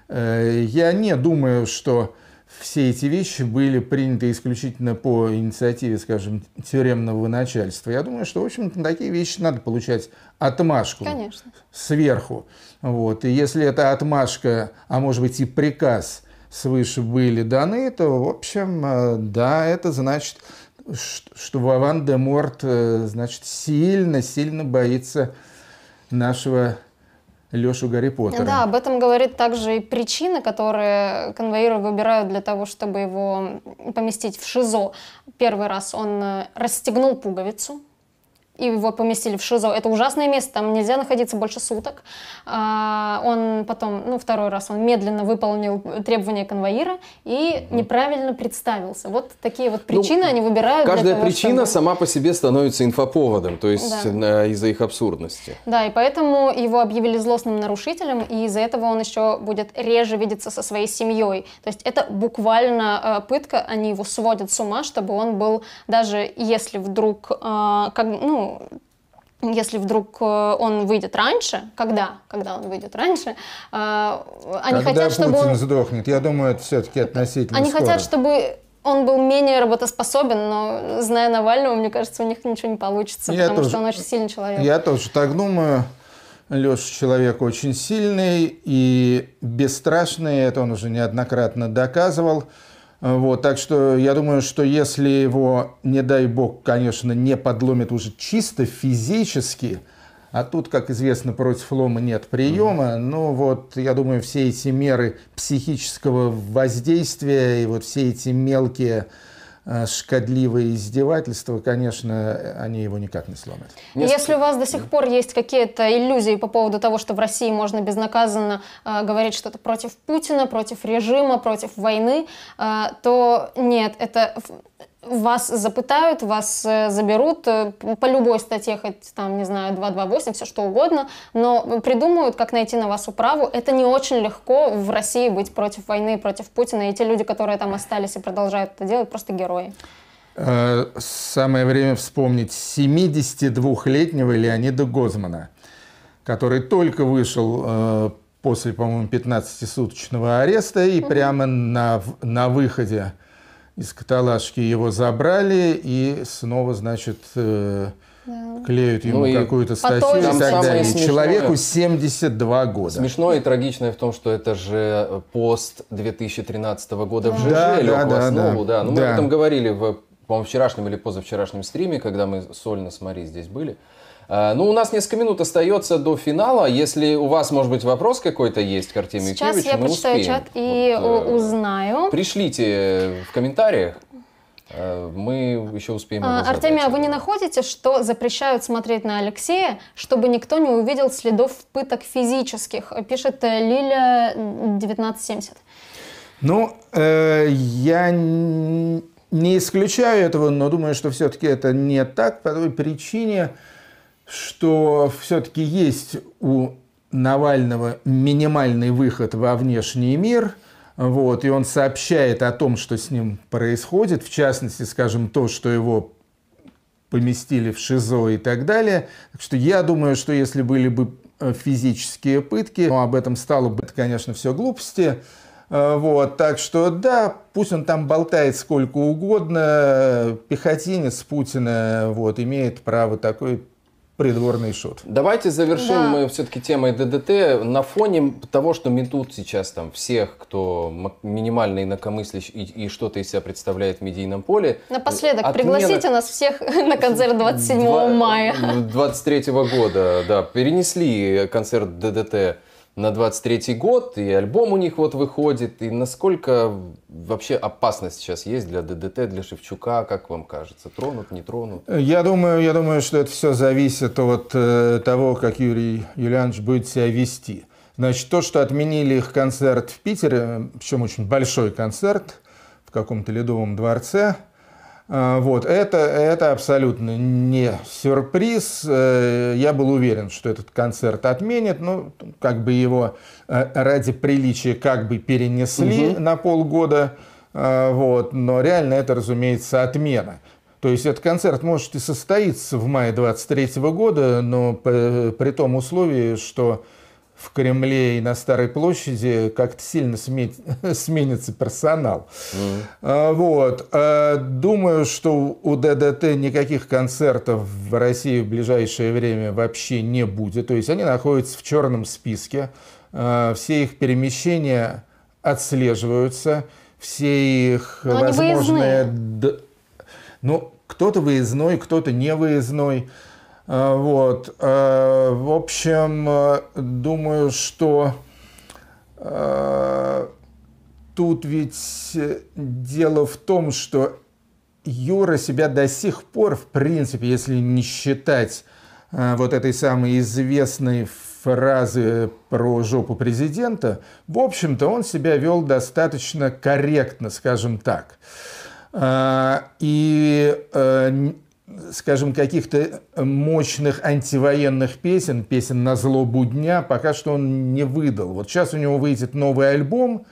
Э, я не думаю, что все эти вещи были приняты исключительно по инициативе, скажем, тюремного начальства. Я думаю, что, в общем-то, такие вещи надо получать отмашку Конечно. сверху. Вот. И если эта отмашка, а может быть и приказ свыше были даны, то, в общем, э, да, это значит, что Вован де Морт, э, значит, сильно-сильно боится нашего Лешу Гарри Поттера. Да, об этом говорит также и причины, которые конвоиры выбирают для того, чтобы его поместить в ШИЗО. Первый раз он э, расстегнул пуговицу, и его поместили в ШИЗО. Это ужасное место, там нельзя находиться больше суток. А, он потом, ну, второй раз он медленно выполнил требования конвоира и неправильно представился. Вот такие вот ну, причины ну, они выбирают. Каждая того, причина чтобы... сама по себе становится инфоповодом, то есть да. из-за их абсурдности. Да, и поэтому его объявили злостным нарушителем, и из-за этого он еще будет реже видеться со своей семьей. То есть это буквально э, пытка, они его сводят с ума, чтобы он был, даже если вдруг, э, как, ну, если вдруг э, он выйдет раньше, когда, когда он выйдет раньше, э, они когда хотят, чтобы Путин он... сдохнет, я думаю, это все-таки относительно Они скоро. хотят, чтобы он был менее работоспособен, но зная Навального, мне кажется, у них ничего не получится, я потому тоже, что он очень сильный человек. Я тоже так думаю. Леша человек очень сильный и бесстрашный, это он уже неоднократно доказывал. Вот, так что я думаю, что если его, не дай бог, конечно, не подломит уже чисто физически, а тут, как известно, против лома нет приема. Mm-hmm. Ну вот, я думаю, все эти меры психического воздействия и вот все эти мелкие шкодливые издевательства, конечно, они его никак не сломят. Несколько... Если у вас до сих пор есть какие-то иллюзии по поводу того, что в России можно безнаказанно э, говорить что-то против Путина, против режима, против войны, э, то нет, это вас запытают, вас э, заберут э, по любой статье, хоть там, не знаю, 228, все что угодно, но придумают, как найти на вас управу. Это не очень легко в России быть против войны, против Путина, и те люди, которые там остались и продолжают это делать, просто герои. Э, самое время вспомнить 72-летнего Леонида Гозмана, который только вышел после, по-моему, 15-суточного ареста и прямо на, на выходе из каталажки его забрали и снова, значит, э, да. клеют ему ну, какую-то статью и так далее. Смешное... Человеку 72 года. Смешное и трагичное в том, что это же пост 2013 года да. в ЖЖ да, лег да, в основу. Да, да. Ну, да. мы об этом говорили в, по-моему, вчерашнем или позавчерашнем стриме, когда мы сольно с Мари здесь были. А, ну, у нас несколько минут остается до финала. Если у вас, может быть, вопрос какой-то есть к Артемию Сейчас Киевичу, я мы почитаю успеем. чат и вот, э, узнаю. Пришлите в комментариях. Э, мы еще успеем а, Артемий, а вы не находите, что запрещают смотреть на Алексея, чтобы никто не увидел следов пыток физических? Пишет э, Лиля 1970. Ну, э, я не исключаю этого, но думаю, что все-таки это не так по той причине, что все-таки есть у Навального минимальный выход во внешний мир, вот, и он сообщает о том, что с ним происходит, в частности, скажем, то, что его поместили в ШИЗО и так далее. Так что я думаю, что если были бы э, физические пытки, но об этом стало бы, конечно, все глупости. Э, вот, так что да, пусть он там болтает сколько угодно, пехотинец Путина вот, имеет право такой придворный шут. Давайте завершим да. мы все-таки темой ДДТ на фоне того, что метут сейчас там всех, кто минимально инакомыслящий и, и что-то из себя представляет в медийном поле. Напоследок, Отмена... пригласите нас всех на концерт 27 2... мая. 23 года, да, перенесли концерт ДДТ на 23 год, и альбом у них вот выходит, и насколько вообще опасность сейчас есть для ДДТ, для Шевчука, как вам кажется, тронут, не тронут? Я думаю, я думаю, что это все зависит от э, того, как Юрий Юлианович будет себя вести. Значит, то, что отменили их концерт в Питере, причем очень большой концерт в каком-то ледовом дворце, вот, это, это абсолютно не сюрприз. Э, я был уверен, что этот концерт отменят. Ну, как бы его э, ради приличия как бы перенесли угу. на полгода. А, вот, но реально это, разумеется, отмена. То есть этот концерт может и состоится в мае 23 года, но при том условии, что в Кремле и на Старой площади как-то сильно сменится персонал. Mm. Вот. А, думаю, что у ДДТ никаких концертов в России в ближайшее время вообще не будет. То есть они находятся в черном списке. А, все их перемещения отслеживаются. Все их Но возможные... Ну, кто-то выездной, кто-то не выездной. А, вот. А, в общем, а, думаю, что тут ведь дело в том, что Юра себя до сих пор, в принципе, если не считать вот этой самой известной фразы про жопу президента, в общем-то, он себя вел достаточно корректно, скажем так. И скажем, каких-то мощных антивоенных песен, песен на злобу дня, пока что он не выдал. Вот сейчас у него выйдет новый альбом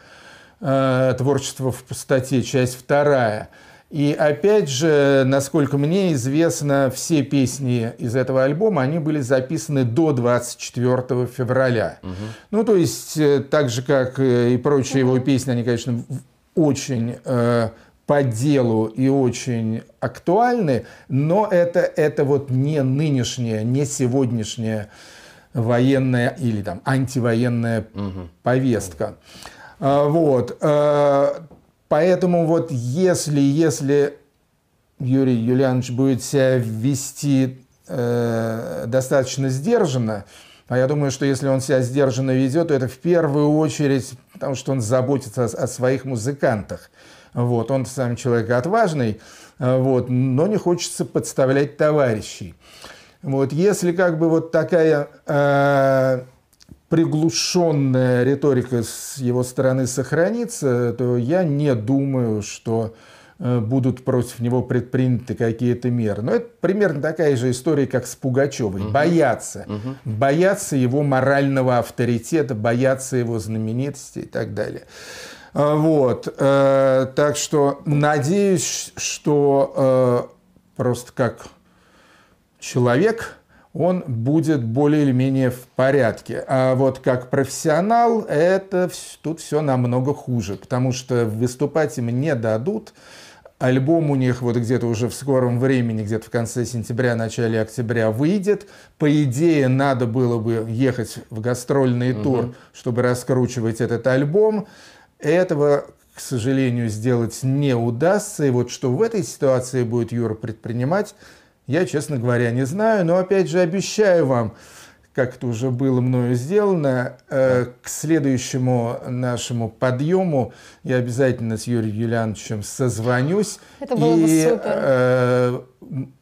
э, «Творчество в пустоте», часть вторая. И опять же, насколько мне известно, все песни из этого альбома, они были записаны до 24 февраля. Угу. Ну, то есть, э, так же, как и прочие его песни, они, конечно, очень э, по делу и очень актуальны, но это, это вот не нынешняя, не сегодняшняя военная или там антивоенная угу. повестка. А, вот. А, поэтому вот если, если Юрий Юлианович будет себя вести э, достаточно сдержанно, а я думаю, что если он себя сдержанно ведет, то это в первую очередь потому, что он заботится о, о своих музыкантах. Вот, он сам человек отважный, э, вот, но не хочется подставлять товарищей. Вот, если как бы вот такая э, приглушенная риторика с его стороны сохранится, то я не думаю, что э, будут против него предприняты какие-то меры. Но это примерно такая же история, как с Пугачевой. Угу. Боятся. Угу. Боятся его морального авторитета, боятся его знаменитости и так далее. А, вот. Э, так что надеюсь, что э, просто как человек он будет более или менее в порядке. А вот как профессионал это тут все намного хуже, потому что выступать им не дадут. Альбом у них вот где-то уже в скором времени, где-то в конце сентября, начале октября выйдет. По идее, надо было бы ехать в гастрольный угу. тур, чтобы раскручивать этот альбом. Этого, к сожалению, сделать не удастся. И вот что в этой ситуации будет Юра предпринимать, я, честно говоря, не знаю. Но, опять же, обещаю вам, как это уже было мною сделано, э, к следующему нашему подъему я обязательно с Юрием Юлиановичем созвонюсь. Это было и, бы супер. Э,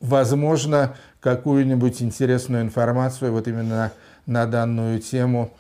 возможно, какую-нибудь интересную информацию вот именно на данную тему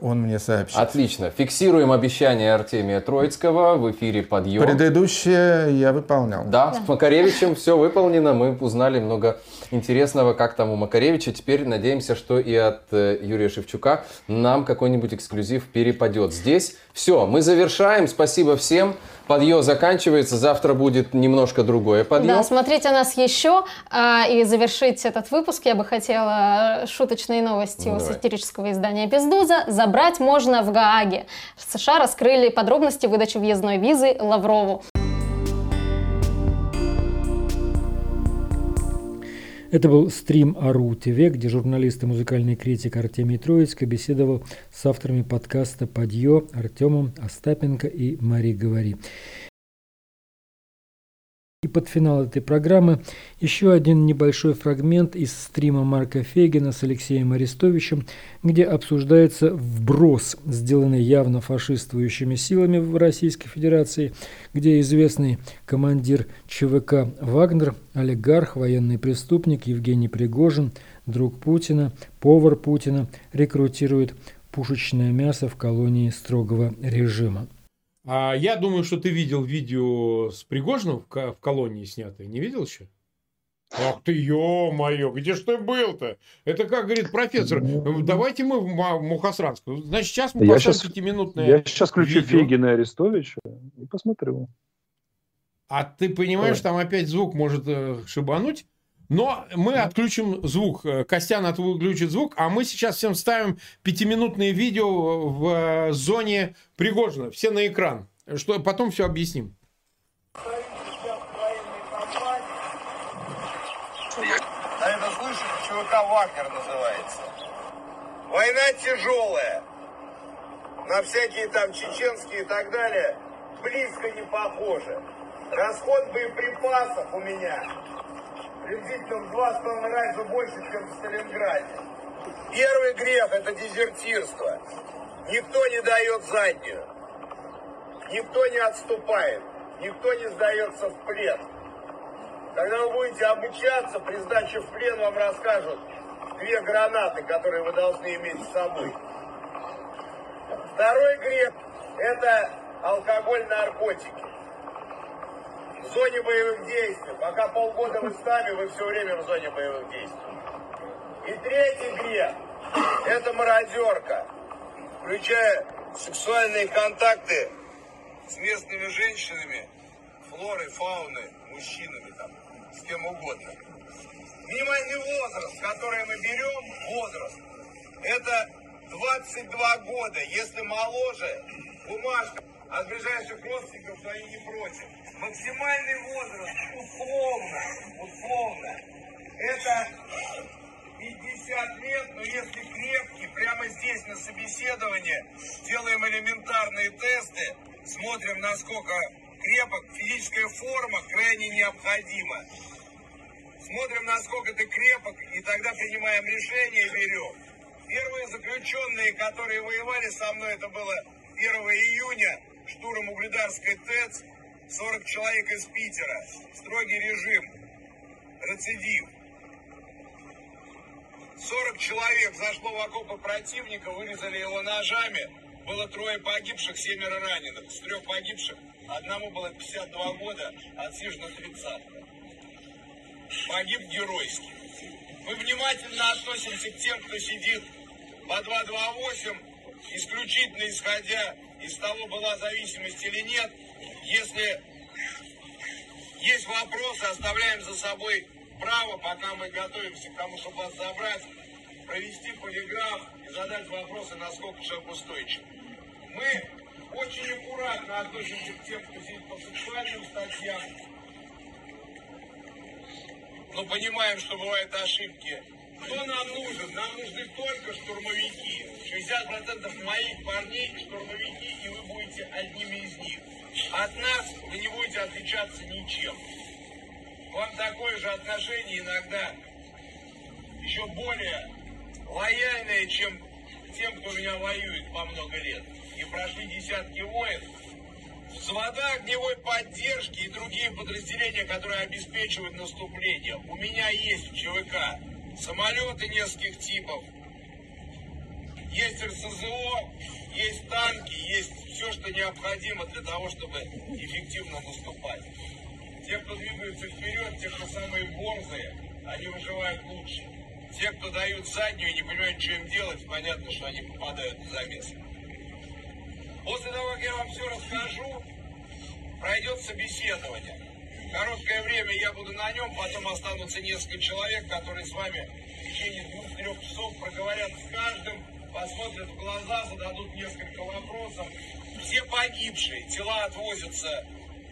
он мне сообщит. Отлично. Фиксируем обещание Артемия Троицкого в эфире «Подъем». Предыдущее я выполнял. Да, да, с Макаревичем все выполнено. Мы узнали много интересного, как там у Макаревича. Теперь надеемся, что и от э, Юрия Шевчука нам какой-нибудь эксклюзив перепадет. Здесь все. Мы завершаем. Спасибо всем. Подъем заканчивается, завтра будет немножко другое подъем. Да, смотрите нас еще. А, и завершить этот выпуск я бы хотела э, шуточные новости ну, у давай. сатирического издания «Бездуза». Забрать можно в Гааге. В США раскрыли подробности выдачи въездной визы Лаврову. Это был стрим АРУ ТВ, где журналист и музыкальный критик Артемий Троицкий беседовал с авторами подкаста «Подъё» Артемом Остапенко и Мари Говори. И под финал этой программы еще один небольшой фрагмент из стрима Марка Фегина с Алексеем Арестовичем, где обсуждается вброс, сделанный явно фашистующими силами в Российской Федерации, где известный командир ЧВК «Вагнер», олигарх, военный преступник Евгений Пригожин, друг Путина, повар Путина, рекрутирует пушечное мясо в колонии строгого режима. А я думаю, что ты видел видео с Пригожиным в колонии снятое. Не видел еще? Ах ты, ё-моё, где ж ты был-то? Это как говорит профессор, давайте мы в Мухасранск. Значит, сейчас мы я сейчас, пятиминутное Я сейчас включу видео. Фегина и Арестовича и посмотрю. А ты понимаешь, Давай. там опять звук может э, шибануть? Но мы отключим звук. Э, Костян отключит звук, а мы сейчас всем ставим пятиминутные видео в э, зоне Пригожина. Все на экран. Что потом все объясним. А это слышишь, ЧВК «Вагнер» называется. Война тяжелая. На всякие там чеченские и так далее близко не похоже. Расход боеприпасов у меня приблизительно в два с половиной раза больше, чем в Сталинграде. Первый грех – это дезертирство. Никто не дает заднюю. Никто не отступает. Никто не сдается в плен. Когда вы будете обучаться, при сдаче в плен вам расскажут две гранаты, которые вы должны иметь с собой. Второй грех – это алкоголь, наркотики в зоне боевых действий. Пока полгода вы с нами, вы все время в зоне боевых действий. И третий грех – это мародерка, включая сексуальные контакты с местными женщинами, флорой, фауной, мужчинами, там, с кем угодно. Минимальный возраст, который мы берем, возраст, это 22 года. Если моложе, бумажка от ближайших родственников, что они не против. Максимальный возраст, условно, условно, это 50 лет, но если крепкий, прямо здесь на собеседовании делаем элементарные тесты, смотрим, насколько крепок, физическая форма крайне необходима. Смотрим, насколько ты крепок, и тогда принимаем решение берем. Первые заключенные, которые воевали со мной, это было 1 июня, штурм Угледарской ТЭЦ, 40 человек из Питера, строгий режим, рецидив. 40 человек зашло в окопы противника, вырезали его ножами. Было трое погибших, семеро раненых. С трех погибших одному было 52 года, отсижено 30. Погиб геройски. Мы внимательно относимся к тем, кто сидит по 228, исключительно исходя из того, была зависимость или нет. Если есть вопросы, оставляем за собой право, пока мы готовимся к тому, чтобы вас забрать, провести полиграф и задать вопросы, насколько человек устойчив. Мы очень аккуратно относимся к тем, кто сидит по сексуальным статьям. Но понимаем, что бывают ошибки. Кто нам нужен? Нам нужны только штурмовики. 60% моих парней штурмовики, и вы будете одними из них. От нас вы не будете отличаться ничем. Вам такое же отношение иногда еще более лояльное, чем тем, кто меня воюет по много лет. И прошли десятки войн. Взвода огневой поддержки и другие подразделения, которые обеспечивают наступление. У меня есть в ЧВК самолеты нескольких типов, есть РСЗО, есть танки, есть все, что необходимо для того, чтобы эффективно наступать. Те, кто двигается вперед, те, кто самые борзые, они выживают лучше. Те, кто дают заднюю и не понимают, что им делать, понятно, что они попадают в замес. После того, как я вам все расскажу, пройдет собеседование. Короткое время я буду на нем, потом останутся несколько человек, которые с вами в течение двух-трех часов проговорят с каждым, посмотрят в глаза, зададут несколько вопросов. Все погибшие, тела отвозятся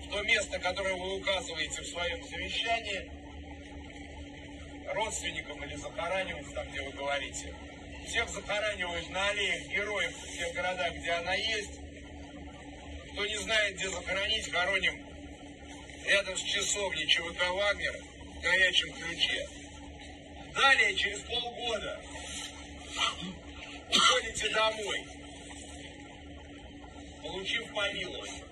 в то место, которое вы указываете в своем завещании, родственникам или захоранивать там, где вы говорите. Всех захоранивают на аллеях героев в тех городах, где она есть. Кто не знает, где захоронить, хороним рядом с часовней ЧВК «Вагнер» в горячем ключе. Далее, через полгода, уходите домой, получив помилование.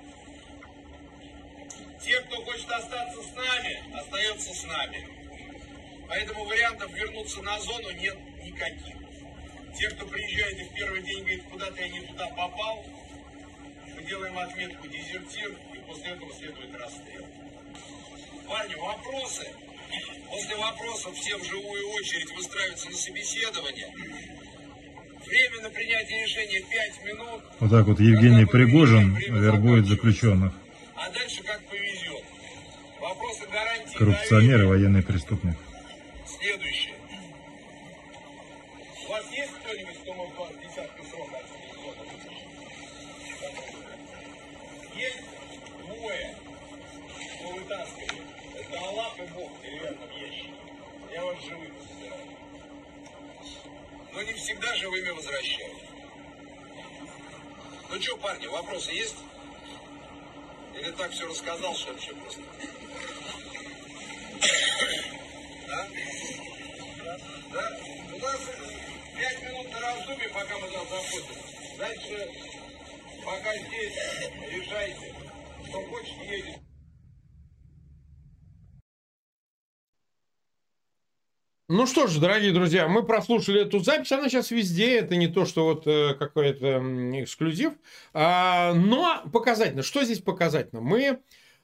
Те, кто хочет остаться с нами, остается с нами. Поэтому вариантов вернуться на зону нет никаких. Те, кто приезжает и в первый день говорит, куда-то я не туда попал, мы делаем отметку дезертир, и после этого следует расстрел. Парни, вопросы? После вопросов все в живую очередь выстраиваются на собеседование. Время на принятие решения 5 минут. Вот так вот Евгений Пригожин вербует заключенных. А дальше как повезет. Вопросы гарантии Коррупционер и доверия. военный преступник. Следующее. У вас есть кто-нибудь, кто может вас десятку срока Есть двое, кто вытаскивает. Это Аллах и Бог в деревянном ящике. Живых собираю. Но не всегда живыми возвращаю. Ну что, парни, вопросы есть? Или так все рассказал, что вообще просто? Да? Да? У нас пять минут на раздумье, пока мы там заходим. Дальше, пока здесь, решайте. Кто хочет, едет. Ну что ж, дорогие друзья, мы прослушали эту запись, она сейчас везде, это не то, что вот э, какой-то эксклюзив, А, но показательно. Что здесь показательно? Мы,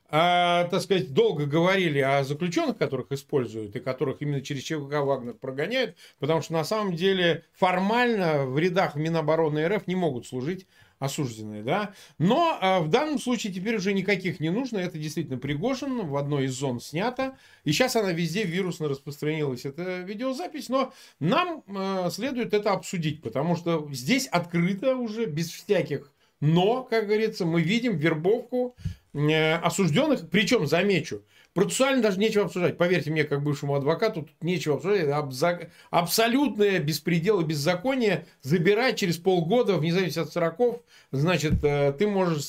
а, так сказать, долго говорили о заключенных, которых используют и которых именно через ЧВК Вагнер прогоняют, потому что на самом деле формально в рядах Минобороны РФ не могут служить осужденные, да. Но а, в данном случае теперь уже никаких не нужно. Это действительно Пригожин в одной из зон снято. И сейчас она везде вирусно распространилась, эта видеозапись. Но нам э, следует это обсудить, потому что здесь открыто уже, без всяких но, как говорится, мы видим вербовку э, осужденных. Причем, замечу, процессуально даже нечего обсуждать. Поверьте мне, как бывшему адвокату, тут нечего обсуждать. Абза- абсолютное беспредел и беззаконие. Забирать через полгода, вне зависимости от сроков, значит, э, ты можешь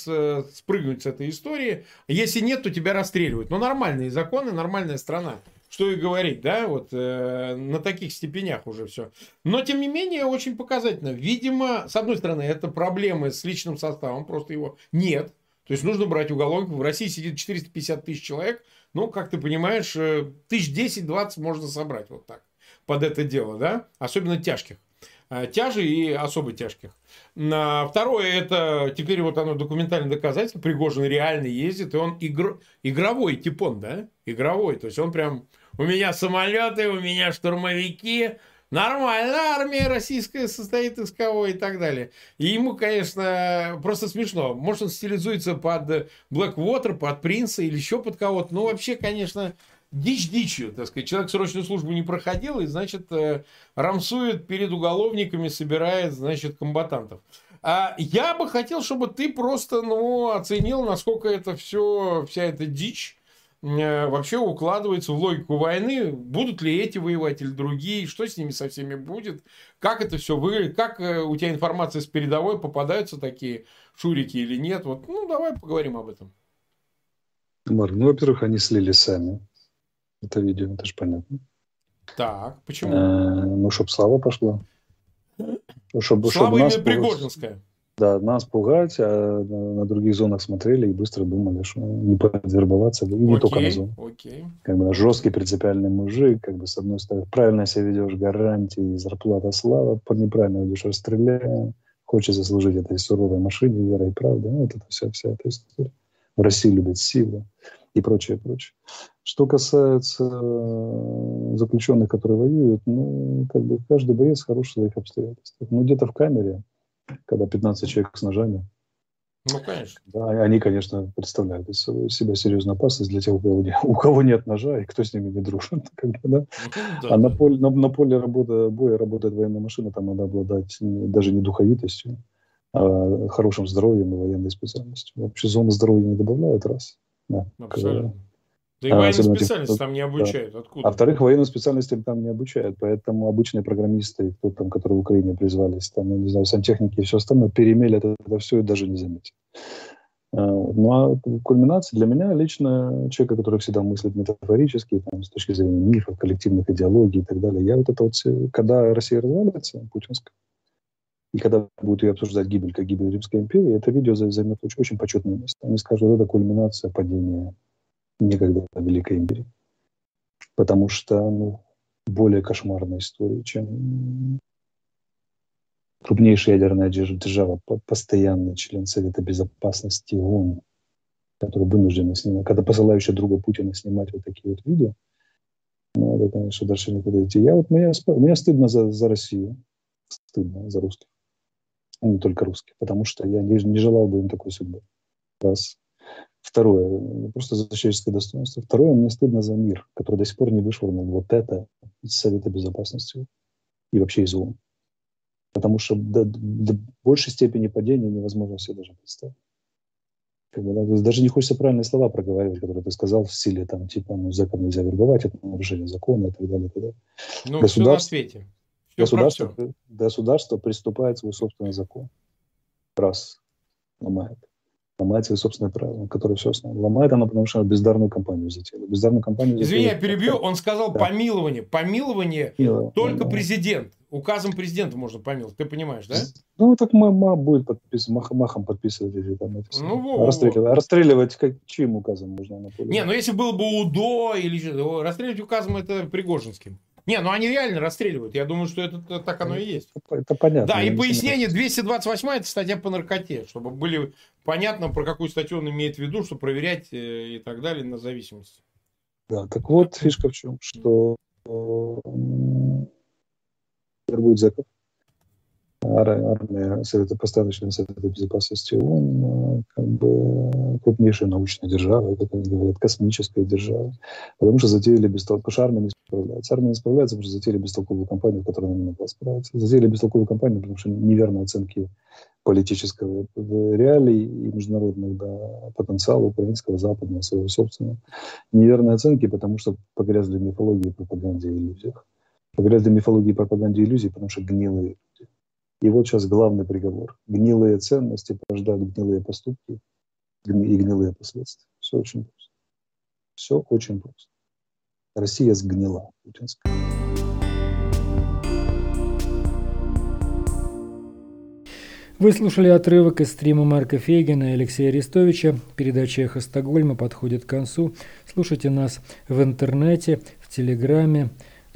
спрыгнуть с этой истории. Если нет, то тебя расстреливают. Но нормальные законы, нормальная страна. Что и говорить, да, вот э, на таких степенях уже все. Но, тем не менее, очень показательно. Видимо, с одной стороны, это проблемы с личным составом, просто его нет. То есть нужно брать уголовников. В России сидит 450 тысяч человек. Ну, как ты понимаешь, э, тысяч 10-20 можно собрать вот так под это дело, да, особенно тяжких. Э, Тяжи и особо тяжких. Второе, это теперь вот оно документальное доказательство. Пригожин реально ездит, и он игр... игровой типон, да? Игровой. То есть он прям, у меня самолеты, у меня штурмовики, Нормально, армия российская состоит из кого и так далее. И ему, конечно, просто смешно. Может, он стилизуется под Blackwater, под Принца или еще под кого-то. Ну, вообще, конечно, дичь дичью, так сказать. Человек срочную службу не проходил и, значит, э, рамсует перед уголовниками, собирает, значит, комбатантов. А я бы хотел, чтобы ты просто ну, оценил, насколько это все, вся эта дичь вообще укладывается в логику войны. Будут ли эти воевать или другие? Что с ними со всеми будет? Как это все выглядит? Как э, у тебя информация с передовой? Попадаются такие шурики или нет? Вот, ну, давай поговорим об этом. Марк, ну, во-первых, они слили сами это видео, это же понятно. Так, почему? Э, ну, чтобы слава пошла. Чтобы, слава именно Пригожинская. Да, нас пугать, а на, других зонах смотрели и быстро думали, что не подвербоваться, и не окей, только на зону. Окей. Как бы жесткий принципиальный мужик, как бы с одной стороны, правильно себя ведешь, гарантии, зарплата, слава, неправильно ведешь, расстреляем, хочет заслужить этой суровой машине, вера и правда. Ну, вот это вся, вся эта история. В России любят силу и прочее, прочее. Что касается э, заключенных, которые воюют, ну, как бы каждый боец хорош в своих обстоятельствах. Ну, где-то в камере, когда 15 человек с ножами. Ну, конечно. Да, они, конечно, представляют из себя серьезную опасность для тех, у кого, у кого нет ножа и кто с ними не дружит. Как бы, да? Ну, да, а да. На, поле, на, на поле работа, боя работает военная машина, там надо обладать не, даже не духовитостью, а хорошим здоровьем и военной специальностью. Вообще зоны здоровья не добавляют, раз. Да, Абсолютно. Да и а, военные специальности там не обучают. Да. Откуда? А во-вторых, военные специальности там не обучают. Поэтому обычные программисты, кто там, которые в Украине призвались, там, я не знаю, сантехники и все остальное, перемелят это, это все и даже не заметят. А, ну, а кульминация для меня лично человека, который всегда мыслит метафорически, там, с точки зрения мифов, коллективных идеологий и так далее. Я вот это вот, когда Россия развалится, путинская, и когда будут ее обсуждать гибель, как гибель Римской империи, это видео займет очень, очень почетное место. Они скажут, это кульминация падения некогда Великой империи. Потому что ну, более кошмарная история, чем крупнейшая ядерная держава, постоянный член Совета Безопасности ООН, который вынужден снимать, когда посылающий друга Путина снимать вот такие вот видео, ну, это, конечно, дальше никуда идти. Я вот, мне, мне стыдно за, за Россию, стыдно за русских, а не только русских, потому что я не, не желал бы им такой судьбы. Раз. Второе, просто за человеческое достоинство. Второе, мне стыдно за мир, который до сих пор не вышвырнул вот это из Совета Безопасности и вообще из ООН. Потому что до, до большей степени падения невозможно себе даже представить. Как бы, да, даже не хочется правильные слова проговаривать, которые ты сказал в стиле там, типа, ну, зэков нельзя вербовать, это нарушение закона и так далее. И так далее. Ну, государство, все на свете. Все государство, государство приступает свой собственный закон. Раз. Ломает ломает свои собственные правила, которые все основное. Ломает она, потому что бездарную компанию затеяла. Бездарную компанию Извини, я перебью. Он сказал да. помилование. Помилование Мило, только да. президент. Указом президента можно помиловать. Ты понимаешь, да? Ну, так мама будет подписывать, мах, махом подписывать эти там эти ну, во, расстреливать. А расстреливать как, чьим указом можно? Не, ну если было бы УДО или расстреливать указом это Пригожинским. Не, ну они реально расстреливают. Я думаю, что это так оно и есть. Это, это понятно. Да, и пояснение 228 это статья по наркоте, чтобы были понятно, про какую статью он имеет в виду, чтобы проверять э, и так далее на зависимости. Да, так вот фишка в чем, что будет зэков армия Совета постоянного Совета Безопасности ООН как бы крупнейшая научная держава, как они говорят, космическая держава, потому что затеяли бестолковую, потому что армия не справляется. Армия не справляется, потому что затеяли бестолковую кампанию, в которой она не могла справиться. Затеяли бестолковую кампанию, потому что неверные оценки политического реалий и международных да, потенциала украинского, западного, своего собственного. Неверные оценки, потому что погрязли в мифологии, пропаганде и иллюзиях. Погрязли в мифологии, пропаганде и иллюзии, потому что гнилые. И вот сейчас главный приговор. Гнилые ценности порождают гнилые поступки и гнилые последствия. Все очень просто. Все очень просто. Россия сгнила путинская. Вы слушали отрывок из стрима Марка Фейгина и Алексея Арестовича. Передача «Эхо Стокгольма» подходит к концу. Слушайте нас в интернете, в Телеграме,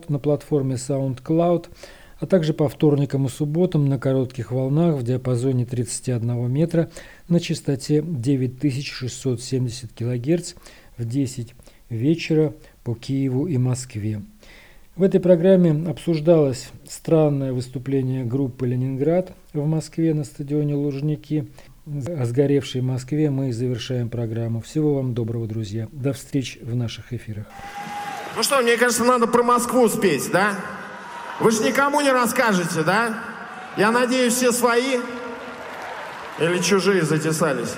на платформе SoundCloud – а также по вторникам и субботам на коротких волнах в диапазоне 31 метра на частоте 9670 кГц в 10 вечера по Киеву и Москве. В этой программе обсуждалось странное выступление группы «Ленинград» в Москве на стадионе «Лужники». О сгоревшей Москве мы завершаем программу. Всего вам доброго, друзья. До встречи в наших эфирах. Ну что, мне кажется, надо про Москву спеть, да? Вы же никому не расскажете, да? Я надеюсь, все свои. Или чужие затесались?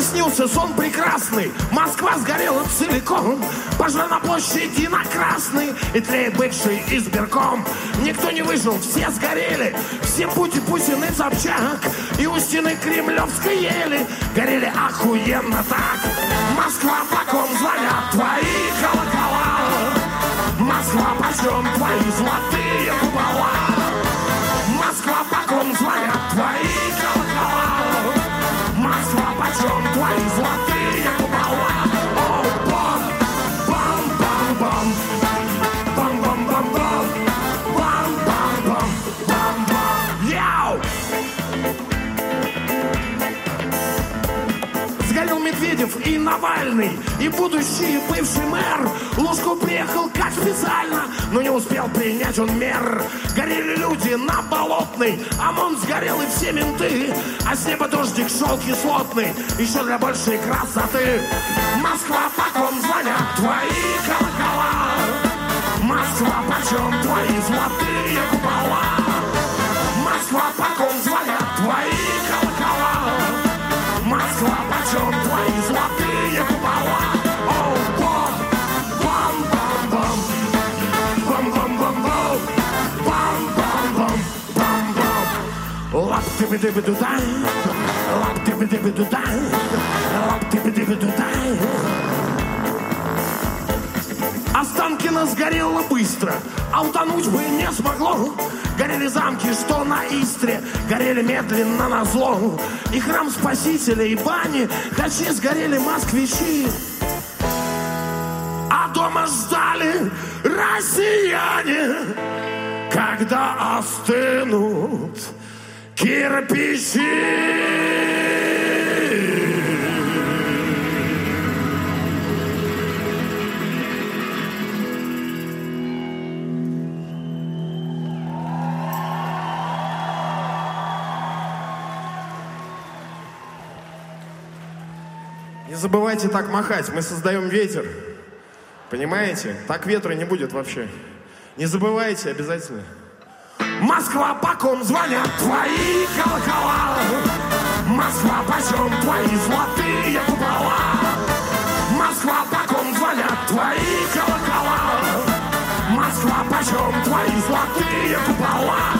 Вчера приснился сон прекрасный, Москва сгорела целиком, Пожар на площади на Красный И тлеет бывший избирком. Никто не выжил, все сгорели, Все пути Путин и Собчак, И у стены Кремлевской ели Горели охуенно так. Москва, по ком звонят твои колокола? Москва, почем твои золотые купола? Москва, по ком звонят твои колокола? Patron, twice, one thing? И Навальный, и будущий бывший мэр. Лужку приехал как специально, но не успел принять он мер. Горели люди на Болотной, ОМОН сгорел и все менты. А с неба дождик шел кислотный, еще для большей красоты. Москва, по ком звонят твои колокола? Москва, почем твои золотые купола? Лап ты бы ты бы дай лап ты бы ты бы дай лап ты бы ты бы дай Останкино сгорело быстро, а утонуть бы не смогло. Горели замки, что на Истре, горели медленно на зло. И храм Спасителя, и бани, хачи сгорели москвичи. А дома ждали россияне, когда остынут кирпичи. Не забывайте так махать, мы создаем ветер. Понимаете? Так ветра не будет вообще. Не забывайте обязательно. Москва, по ком звонят твои колокола? Москва, почем твои золотые купола? Москва, по ком звонят твои колокола? Москва, почем твои золотые купола?